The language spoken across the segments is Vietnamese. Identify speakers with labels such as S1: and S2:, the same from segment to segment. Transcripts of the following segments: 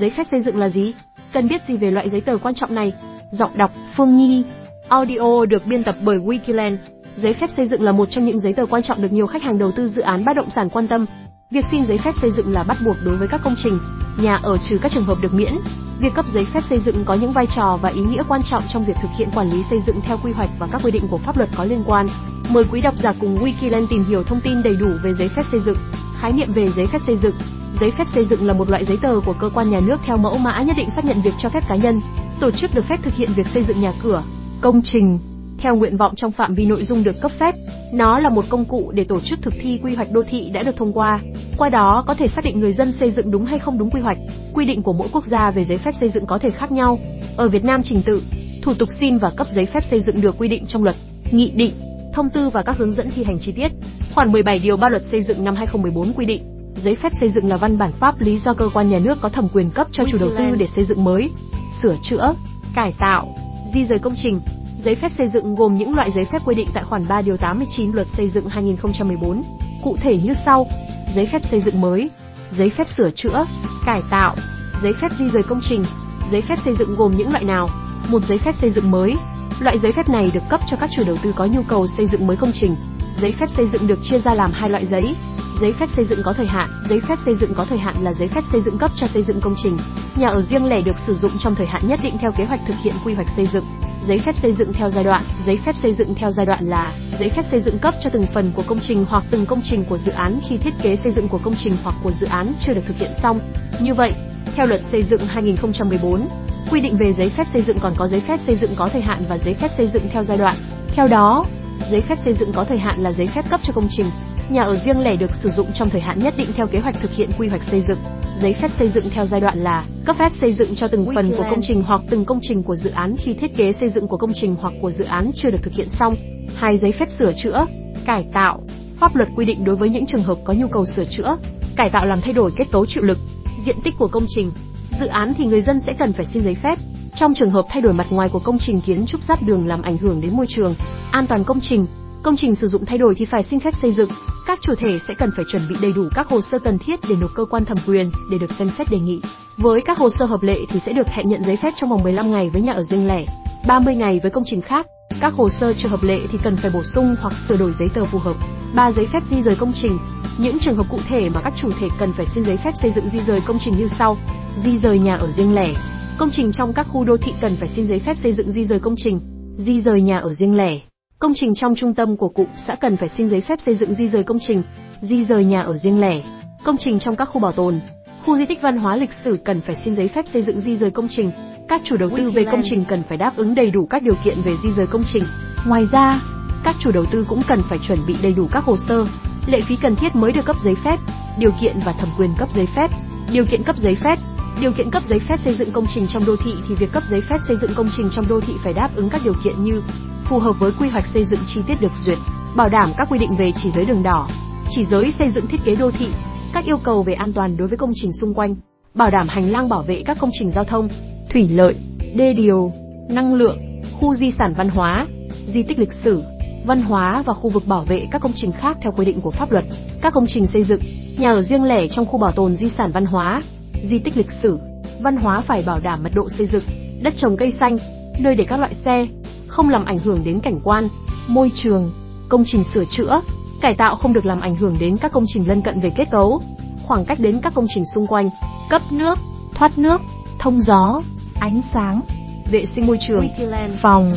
S1: Giấy phép xây dựng là gì? Cần biết gì về loại giấy tờ quan trọng này? Giọng đọc Phương Nhi Audio được biên tập bởi Wikiland Giấy phép xây dựng là một trong những giấy tờ quan trọng được nhiều khách hàng đầu tư dự án bất động sản quan tâm. Việc xin giấy phép xây dựng là bắt buộc đối với các công trình, nhà ở trừ các trường hợp được miễn. Việc cấp giấy phép xây dựng có những vai trò và ý nghĩa quan trọng trong việc thực hiện quản lý xây dựng theo quy hoạch và các quy định của pháp luật có liên quan. Mời quý độc giả cùng Wikiland tìm hiểu thông tin đầy đủ về giấy phép xây dựng. Khái niệm về giấy phép xây dựng. Giấy phép xây dựng là một loại giấy tờ của cơ quan nhà nước theo mẫu mã nhất định xác nhận việc cho phép cá nhân, tổ chức được phép thực hiện việc xây dựng nhà cửa, công trình theo nguyện vọng trong phạm vi nội dung được cấp phép. Nó là một công cụ để tổ chức thực thi quy hoạch đô thị đã được thông qua. Qua đó có thể xác định người dân xây dựng đúng hay không đúng quy hoạch. Quy định của mỗi quốc gia về giấy phép xây dựng có thể khác nhau. Ở Việt Nam trình tự, thủ tục xin và cấp giấy phép xây dựng được quy định trong luật, nghị định, thông tư và các hướng dẫn thi hành chi tiết. Khoản 17 điều 3 luật xây dựng năm 2014 quy định, giấy phép xây dựng là văn bản pháp lý do cơ quan nhà nước có thẩm quyền cấp cho chủ đầu tư để xây dựng mới, sửa chữa, cải tạo, di rời công trình, Giấy phép xây dựng gồm những loại giấy phép quy định tại khoản 3 điều 89 Luật xây dựng 2014, cụ thể như sau: giấy phép xây dựng mới, giấy phép sửa chữa, cải tạo, giấy phép di rời công trình. Giấy phép xây dựng gồm những loại nào? Một giấy phép xây dựng mới. Loại giấy phép này được cấp cho các chủ đầu tư có nhu cầu xây dựng mới công trình. Giấy phép xây dựng được chia ra làm hai loại giấy, Giấy phép xây dựng có thời hạn, giấy phép xây dựng có thời hạn là giấy phép xây dựng cấp cho xây dựng công trình, nhà ở riêng lẻ được sử dụng trong thời hạn nhất định theo kế hoạch thực hiện quy hoạch xây dựng. Giấy phép xây dựng theo giai đoạn, giấy phép xây dựng theo giai đoạn là giấy phép xây dựng cấp cho từng phần của công trình hoặc từng công trình của dự án khi thiết kế xây dựng của công trình hoặc của dự án chưa được thực hiện xong. Như vậy, theo luật xây dựng 2014, quy định về giấy phép xây dựng còn có giấy phép xây dựng có thời hạn và giấy phép xây dựng theo giai đoạn. Theo đó, giấy phép xây dựng có thời hạn là giấy phép cấp cho công trình, nhà ở riêng lẻ được sử dụng trong thời hạn nhất định theo kế hoạch thực hiện quy hoạch xây dựng. Giấy phép xây dựng theo giai đoạn là cấp phép xây dựng cho từng phần của công trình hoặc từng công trình của dự án khi thiết kế xây dựng của công trình hoặc của dự án chưa được thực hiện xong. Hai giấy phép sửa chữa, cải tạo. Pháp luật quy định đối với những trường hợp có nhu cầu sửa chữa, cải tạo làm thay đổi kết cấu chịu lực, diện tích của công trình, dự án thì người dân sẽ cần phải xin giấy phép. Trong trường hợp thay đổi mặt ngoài của công trình kiến trúc giáp đường làm ảnh hưởng đến môi trường, an toàn công trình, công trình sử dụng thay đổi thì phải xin phép xây dựng. Các chủ thể sẽ cần phải chuẩn bị đầy đủ các hồ sơ cần thiết để nộp cơ quan thẩm quyền để được xem xét đề nghị. Với các hồ sơ hợp lệ thì sẽ được hẹn nhận giấy phép trong vòng 15 ngày với nhà ở riêng lẻ, 30 ngày với công trình khác. Các hồ sơ chưa hợp lệ thì cần phải bổ sung hoặc sửa đổi giấy tờ phù hợp. Ba giấy phép di rời công trình. Những trường hợp cụ thể mà các chủ thể cần phải xin giấy phép xây dựng di rời công trình như sau: di rời nhà ở riêng lẻ, công trình trong các khu đô thị cần phải xin giấy phép xây dựng di rời công trình, di rời nhà ở riêng lẻ, Công trình trong trung tâm của cụm xã cần phải xin giấy phép xây dựng di rời công trình, di rời nhà ở riêng lẻ. Công trình trong các khu bảo tồn, khu di tích văn hóa lịch sử cần phải xin giấy phép xây dựng di rời công trình. Các chủ đầu tư về công trình cần phải đáp ứng đầy đủ các điều kiện về di rời công trình. Ngoài ra, các chủ đầu tư cũng cần phải chuẩn bị đầy đủ các hồ sơ, lệ phí cần thiết mới được cấp giấy phép, điều kiện và thẩm quyền cấp giấy phép, điều kiện cấp giấy phép. Điều kiện cấp giấy phép xây dựng công trình trong đô thị thì việc cấp giấy phép xây dựng công trình trong đô thị phải đáp ứng các điều kiện như phù hợp với quy hoạch xây dựng chi tiết được duyệt, bảo đảm các quy định về chỉ giới đường đỏ, chỉ giới xây dựng thiết kế đô thị, các yêu cầu về an toàn đối với công trình xung quanh, bảo đảm hành lang bảo vệ các công trình giao thông, thủy lợi, đê điều, năng lượng, khu di sản văn hóa, di tích lịch sử, văn hóa và khu vực bảo vệ các công trình khác theo quy định của pháp luật. Các công trình xây dựng, nhà ở riêng lẻ trong khu bảo tồn di sản văn hóa, di tích lịch sử, văn hóa phải bảo đảm mật độ xây dựng, đất trồng cây xanh, nơi để các loại xe, không làm ảnh hưởng đến cảnh quan, môi trường, công trình sửa chữa, cải tạo không được làm ảnh hưởng đến các công trình lân cận về kết cấu, khoảng cách đến các công trình xung quanh, cấp nước, thoát nước, thông gió, ánh sáng, vệ sinh môi trường, phòng,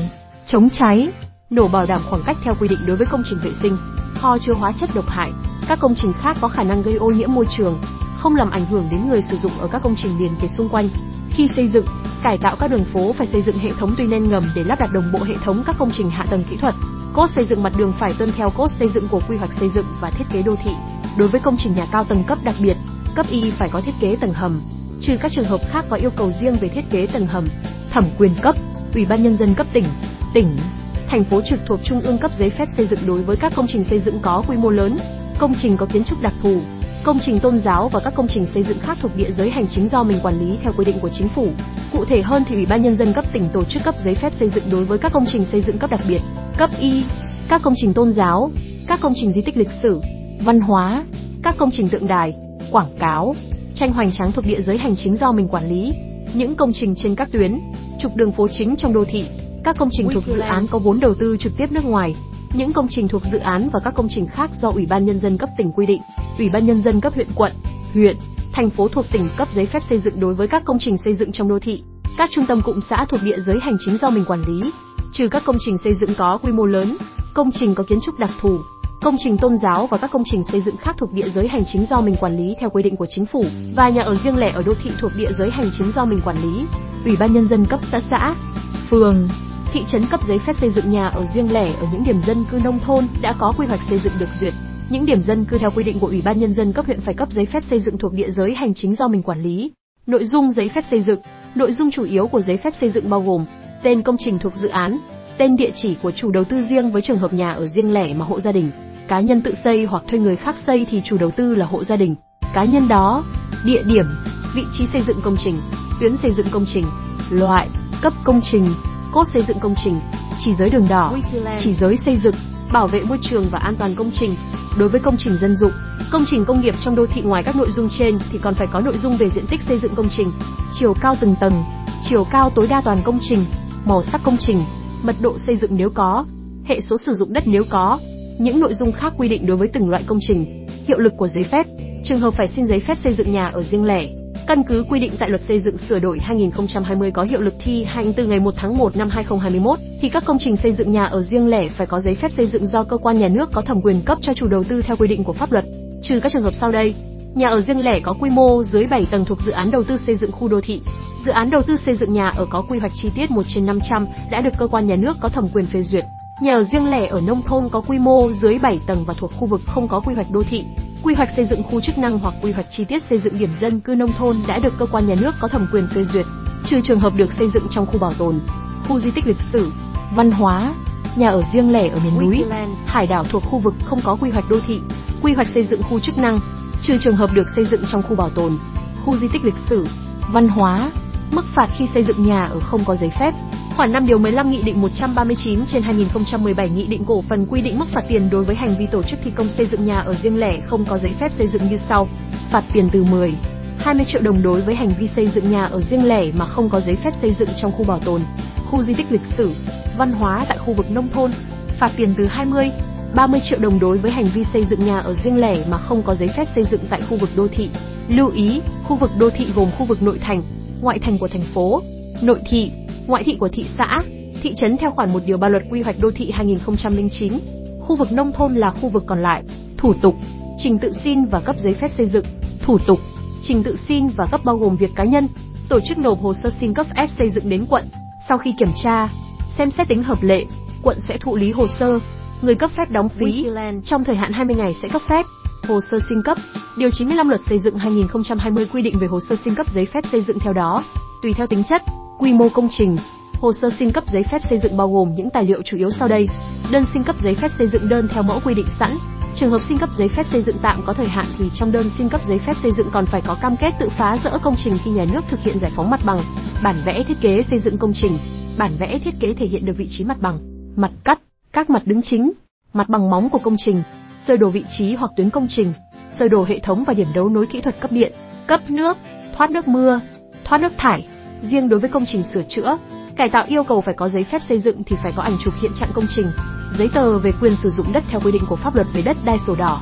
S1: chống cháy, nổ bảo đảm khoảng cách theo quy định đối với công trình vệ sinh, kho chứa hóa chất độc hại, các công trình khác có khả năng gây ô nhiễm môi trường, không làm ảnh hưởng đến người sử dụng ở các công trình liền kề xung quanh. Khi xây dựng, cải tạo các đường phố phải xây dựng hệ thống tuy nền ngầm để lắp đặt đồng bộ hệ thống các công trình hạ tầng kỹ thuật. Cốt xây dựng mặt đường phải tuân theo cốt xây dựng của quy hoạch xây dựng và thiết kế đô thị. Đối với công trình nhà cao tầng cấp đặc biệt, cấp Y phải có thiết kế tầng hầm, trừ các trường hợp khác có yêu cầu riêng về thiết kế tầng hầm. Thẩm quyền cấp, Ủy ban nhân dân cấp tỉnh, tỉnh, thành phố trực thuộc trung ương cấp giấy phép xây dựng đối với các công trình xây dựng có quy mô lớn, công trình có kiến trúc đặc thù, công trình tôn giáo và các công trình xây dựng khác thuộc địa giới hành chính do mình quản lý theo quy định của chính phủ. Cụ thể hơn thì Ủy ban nhân dân cấp tỉnh tổ chức cấp giấy phép xây dựng đối với các công trình xây dựng cấp đặc biệt, cấp Y, các công trình tôn giáo, các công trình di tích lịch sử, văn hóa, các công trình tượng đài, quảng cáo, tranh hoành tráng thuộc địa giới hành chính do mình quản lý, những công trình trên các tuyến, trục đường phố chính trong đô thị, các công trình thuộc dự án có vốn đầu tư trực tiếp nước ngoài, những công trình thuộc dự án và các công trình khác do Ủy ban nhân dân cấp tỉnh quy định, Ủy ban nhân dân cấp huyện quận, huyện, thành phố thuộc tỉnh cấp giấy phép xây dựng đối với các công trình xây dựng trong đô thị, các trung tâm cụm xã thuộc địa giới hành chính do mình quản lý, trừ các công trình xây dựng có quy mô lớn, công trình có kiến trúc đặc thù, công trình tôn giáo và các công trình xây dựng khác thuộc địa giới hành chính do mình quản lý theo quy định của chính phủ và nhà ở riêng lẻ ở đô thị thuộc địa giới hành chính do mình quản lý. Ủy ban nhân dân cấp xã xã, phường, thị trấn cấp giấy phép xây dựng nhà ở riêng lẻ ở những điểm dân cư nông thôn đã có quy hoạch xây dựng được duyệt. Những điểm dân cư theo quy định của Ủy ban nhân dân cấp huyện phải cấp giấy phép xây dựng thuộc địa giới hành chính do mình quản lý. Nội dung giấy phép xây dựng, nội dung chủ yếu của giấy phép xây dựng bao gồm tên công trình thuộc dự án, tên địa chỉ của chủ đầu tư riêng với trường hợp nhà ở riêng lẻ mà hộ gia đình, cá nhân tự xây hoặc thuê người khác xây thì chủ đầu tư là hộ gia đình, cá nhân đó, địa điểm, vị trí xây dựng công trình, tuyến xây dựng công trình, loại, cấp công trình, cốt xây dựng công trình, chỉ giới đường đỏ, chỉ giới xây dựng, bảo vệ môi trường và an toàn công trình. Đối với công trình dân dụng, công trình công nghiệp trong đô thị ngoài các nội dung trên thì còn phải có nội dung về diện tích xây dựng công trình, chiều cao từng tầng, chiều cao tối đa toàn công trình, màu sắc công trình, mật độ xây dựng nếu có, hệ số sử dụng đất nếu có, những nội dung khác quy định đối với từng loại công trình, hiệu lực của giấy phép, trường hợp phải xin giấy phép xây dựng nhà ở riêng lẻ. Căn cứ quy định tại luật xây dựng sửa đổi 2020 có hiệu lực thi hành từ ngày 1 tháng 1 năm 2021, thì các công trình xây dựng nhà ở riêng lẻ phải có giấy phép xây dựng do cơ quan nhà nước có thẩm quyền cấp cho chủ đầu tư theo quy định của pháp luật, trừ các trường hợp sau đây. Nhà ở riêng lẻ có quy mô dưới 7 tầng thuộc dự án đầu tư xây dựng khu đô thị. Dự án đầu tư xây dựng nhà ở có quy hoạch chi tiết 1 trên 500 đã được cơ quan nhà nước có thẩm quyền phê duyệt. Nhà ở riêng lẻ ở nông thôn có quy mô dưới 7 tầng và thuộc khu vực không có quy hoạch đô thị. Quy hoạch xây dựng khu chức năng hoặc quy hoạch chi tiết xây dựng điểm dân cư nông thôn đã được cơ quan nhà nước có thẩm quyền phê duyệt, trừ trường hợp được xây dựng trong khu bảo tồn, khu di tích lịch sử, văn hóa, nhà ở riêng lẻ ở miền núi, hải đảo thuộc khu vực không có quy hoạch đô thị, quy hoạch xây dựng khu chức năng, trừ trường hợp được xây dựng trong khu bảo tồn, khu di tích lịch sử, văn hóa, mức phạt khi xây dựng nhà ở không có giấy phép. Khoản 5 điều 15 Nghị định 139 trên 2017 Nghị định cổ phần quy định mức phạt tiền đối với hành vi tổ chức thi công xây dựng nhà ở riêng lẻ không có giấy phép xây dựng như sau: phạt tiền từ 10 20 triệu đồng đối với hành vi xây dựng nhà ở riêng lẻ mà không có giấy phép xây dựng trong khu bảo tồn, khu di tích lịch sử, văn hóa tại khu vực nông thôn, phạt tiền từ 20 30 triệu đồng đối với hành vi xây dựng nhà ở riêng lẻ mà không có giấy phép xây dựng tại khu vực đô thị. Lưu ý, khu vực đô thị gồm khu vực nội thành, ngoại thành của thành phố, nội thị, ngoại thị của thị xã, thị trấn theo khoản một điều ba luật quy hoạch đô thị 2009. Khu vực nông thôn là khu vực còn lại. Thủ tục, trình tự xin và cấp giấy phép xây dựng. Thủ tục, trình tự xin và cấp bao gồm việc cá nhân, tổ chức nộp hồ sơ xin cấp phép xây dựng đến quận. Sau khi kiểm tra, xem xét tính hợp lệ, quận sẽ thụ lý hồ sơ. Người cấp phép đóng phí trong thời hạn 20 ngày sẽ cấp phép. Hồ sơ xin cấp, điều 95 luật xây dựng 2020 quy định về hồ sơ xin cấp giấy phép xây dựng theo đó, tùy theo tính chất, quy mô công trình. Hồ sơ xin cấp giấy phép xây dựng bao gồm những tài liệu chủ yếu sau đây: đơn xin cấp giấy phép xây dựng đơn theo mẫu quy định sẵn, Trường hợp xin cấp giấy phép xây dựng tạm có thời hạn thì trong đơn xin cấp giấy phép xây dựng còn phải có cam kết tự phá rỡ công trình khi nhà nước thực hiện giải phóng mặt bằng, bản vẽ thiết kế xây dựng công trình, bản vẽ thiết kế thể hiện được vị trí mặt bằng, mặt cắt, các mặt đứng chính, mặt bằng móng của công trình, sơ đồ vị trí hoặc tuyến công trình, sơ đồ hệ thống và điểm đấu nối kỹ thuật cấp điện, cấp nước, thoát nước mưa, thoát nước thải. Riêng đối với công trình sửa chữa, cải tạo yêu cầu phải có giấy phép xây dựng thì phải có ảnh chụp hiện trạng công trình, giấy tờ về quyền sử dụng đất theo quy định của pháp luật về đất đai sổ đỏ,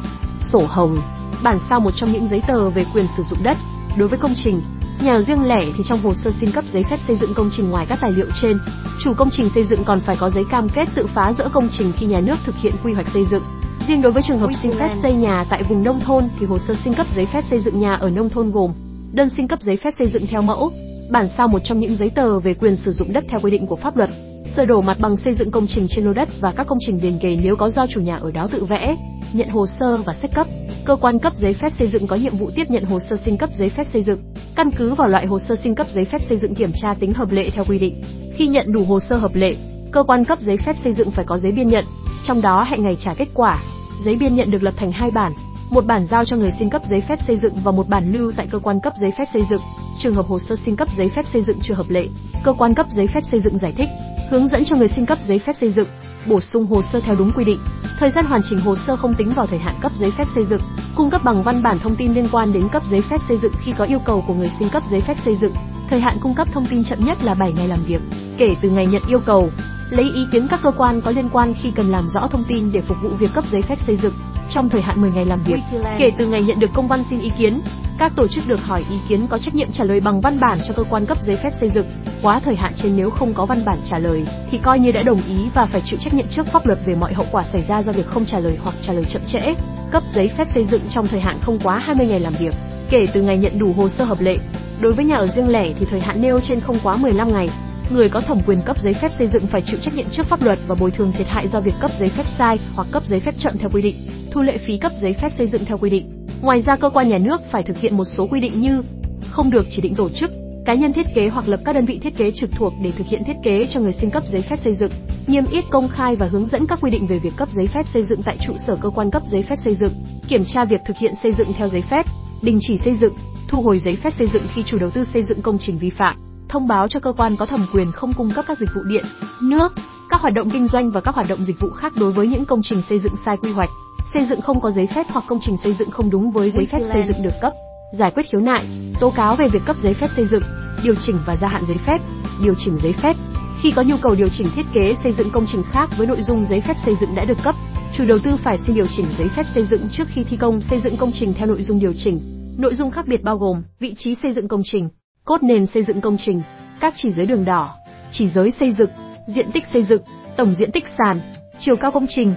S1: sổ hồng, bản sao một trong những giấy tờ về quyền sử dụng đất. Đối với công trình, nhà riêng lẻ thì trong hồ sơ xin cấp giấy phép xây dựng công trình ngoài các tài liệu trên, chủ công trình xây dựng còn phải có giấy cam kết tự phá rỡ công trình khi nhà nước thực hiện quy hoạch xây dựng. Riêng đối với trường hợp xin phép xây nhà tại vùng nông thôn thì hồ sơ xin cấp giấy phép xây dựng nhà ở nông thôn gồm đơn xin cấp giấy phép xây dựng theo mẫu, bản sao một trong những giấy tờ về quyền sử dụng đất theo quy định của pháp luật, sơ đồ mặt bằng xây dựng công trình trên lô đất và các công trình liền kề nếu có do chủ nhà ở đó tự vẽ, nhận hồ sơ và xét cấp. Cơ quan cấp giấy phép xây dựng có nhiệm vụ tiếp nhận hồ sơ xin cấp giấy phép xây dựng, căn cứ vào loại hồ sơ xin cấp giấy phép xây dựng kiểm tra tính hợp lệ theo quy định. Khi nhận đủ hồ sơ hợp lệ, cơ quan cấp giấy phép xây dựng phải có giấy biên nhận, trong đó hẹn ngày trả kết quả. Giấy biên nhận được lập thành hai bản, một bản giao cho người xin cấp giấy phép xây dựng và một bản lưu tại cơ quan cấp giấy phép xây dựng. Trường hợp hồ sơ xin cấp giấy phép xây dựng chưa hợp lệ, cơ quan cấp giấy phép xây dựng giải thích, hướng dẫn cho người xin cấp giấy phép xây dựng, bổ sung hồ sơ theo đúng quy định. Thời gian hoàn chỉnh hồ sơ không tính vào thời hạn cấp giấy phép xây dựng. Cung cấp bằng văn bản thông tin liên quan đến cấp giấy phép xây dựng khi có yêu cầu của người xin cấp giấy phép xây dựng. Thời hạn cung cấp thông tin chậm nhất là 7 ngày làm việc, kể từ ngày nhận yêu cầu. Lấy ý kiến các cơ quan có liên quan khi cần làm rõ thông tin để phục vụ việc cấp giấy phép xây dựng trong thời hạn 10 ngày làm việc, kể từ ngày nhận được công văn xin ý kiến. Các tổ chức được hỏi ý kiến có trách nhiệm trả lời bằng văn bản cho cơ quan cấp giấy phép xây dựng. Quá thời hạn trên nếu không có văn bản trả lời thì coi như đã đồng ý và phải chịu trách nhiệm trước pháp luật về mọi hậu quả xảy ra do việc không trả lời hoặc trả lời chậm trễ. Cấp giấy phép xây dựng trong thời hạn không quá 20 ngày làm việc, kể từ ngày nhận đủ hồ sơ hợp lệ. Đối với nhà ở riêng lẻ thì thời hạn nêu trên không quá 15 ngày. Người có thẩm quyền cấp giấy phép xây dựng phải chịu trách nhiệm trước pháp luật và bồi thường thiệt hại do việc cấp giấy phép sai hoặc cấp giấy phép chậm theo quy định, thu lệ phí cấp giấy phép xây dựng theo quy định. Ngoài ra cơ quan nhà nước phải thực hiện một số quy định như không được chỉ định tổ chức, cá nhân thiết kế hoặc lập các đơn vị thiết kế trực thuộc để thực hiện thiết kế cho người xin cấp giấy phép xây dựng, niêm yết công khai và hướng dẫn các quy định về việc cấp giấy phép xây dựng tại trụ sở cơ quan cấp giấy phép xây dựng, kiểm tra việc thực hiện xây dựng theo giấy phép, đình chỉ xây dựng, thu hồi giấy phép xây dựng khi chủ đầu tư xây dựng công trình vi phạm, thông báo cho cơ quan có thẩm quyền không cung cấp các dịch vụ điện, nước, các hoạt động kinh doanh và các hoạt động dịch vụ khác đối với những công trình xây dựng sai quy hoạch xây dựng không có giấy phép hoặc công trình xây dựng không đúng với giấy phép xây dựng được cấp, giải quyết khiếu nại, tố cáo về việc cấp giấy phép xây dựng, điều chỉnh và gia hạn giấy phép, điều chỉnh giấy phép. Khi có nhu cầu điều chỉnh thiết kế xây dựng công trình khác với nội dung giấy phép xây dựng đã được cấp, chủ đầu tư phải xin điều chỉnh giấy phép xây dựng trước khi thi công xây dựng công trình theo nội dung điều chỉnh. Nội dung khác biệt bao gồm vị trí xây dựng công trình, cốt nền xây dựng công trình, các chỉ giới đường đỏ, chỉ giới xây dựng, diện tích xây dựng, tổng diện tích sàn, chiều cao công trình,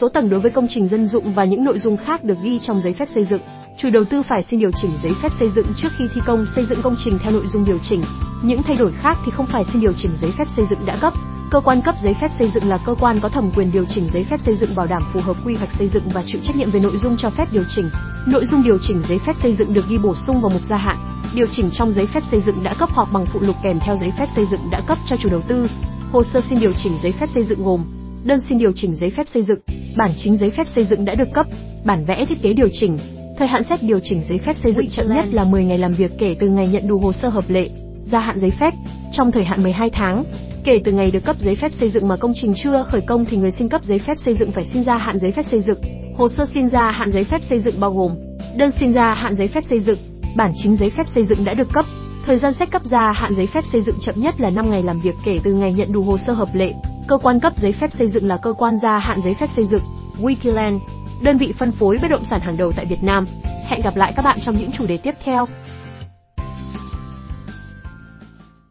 S1: số tầng đối với công trình dân dụng và những nội dung khác được ghi trong giấy phép xây dựng. Chủ đầu tư phải xin điều chỉnh giấy phép xây dựng trước khi thi công xây dựng công trình theo nội dung điều chỉnh. Những thay đổi khác thì không phải xin điều chỉnh giấy phép xây dựng đã cấp. Cơ quan cấp giấy phép xây dựng là cơ quan có thẩm quyền điều chỉnh giấy phép xây dựng bảo đảm phù hợp quy hoạch xây dựng và chịu trách nhiệm về nội dung cho phép điều chỉnh. Nội dung điều chỉnh giấy phép xây dựng được ghi bổ sung vào mục gia hạn. Điều chỉnh trong giấy phép xây dựng đã cấp hoặc bằng phụ lục kèm theo giấy phép xây dựng đã cấp cho chủ đầu tư. Hồ sơ xin điều chỉnh giấy phép xây dựng gồm đơn xin điều chỉnh giấy phép xây dựng, bản chính giấy phép xây dựng đã được cấp, bản vẽ thiết kế điều chỉnh. Thời hạn xét điều chỉnh giấy phép xây dựng chậm nhất là 10 ngày làm việc kể từ ngày nhận đủ hồ sơ hợp lệ. Gia hạn giấy phép trong thời hạn 12 tháng kể từ ngày được cấp giấy phép xây dựng mà công trình chưa khởi công thì người xin cấp giấy phép xây dựng phải xin gia hạn giấy phép xây dựng. Hồ sơ xin gia hạn giấy phép xây dựng bao gồm đơn xin gia hạn giấy phép xây dựng, bản chính giấy phép xây dựng đã được cấp. Thời gian xét cấp gia hạn giấy phép xây dựng chậm nhất là 5 ngày làm việc kể từ ngày nhận đủ hồ sơ hợp lệ. Cơ quan cấp giấy phép xây dựng là cơ quan gia hạn giấy phép xây dựng. Wikiland, đơn vị phân phối bất động sản hàng đầu tại Việt Nam. Hẹn gặp lại các bạn trong những chủ đề tiếp theo.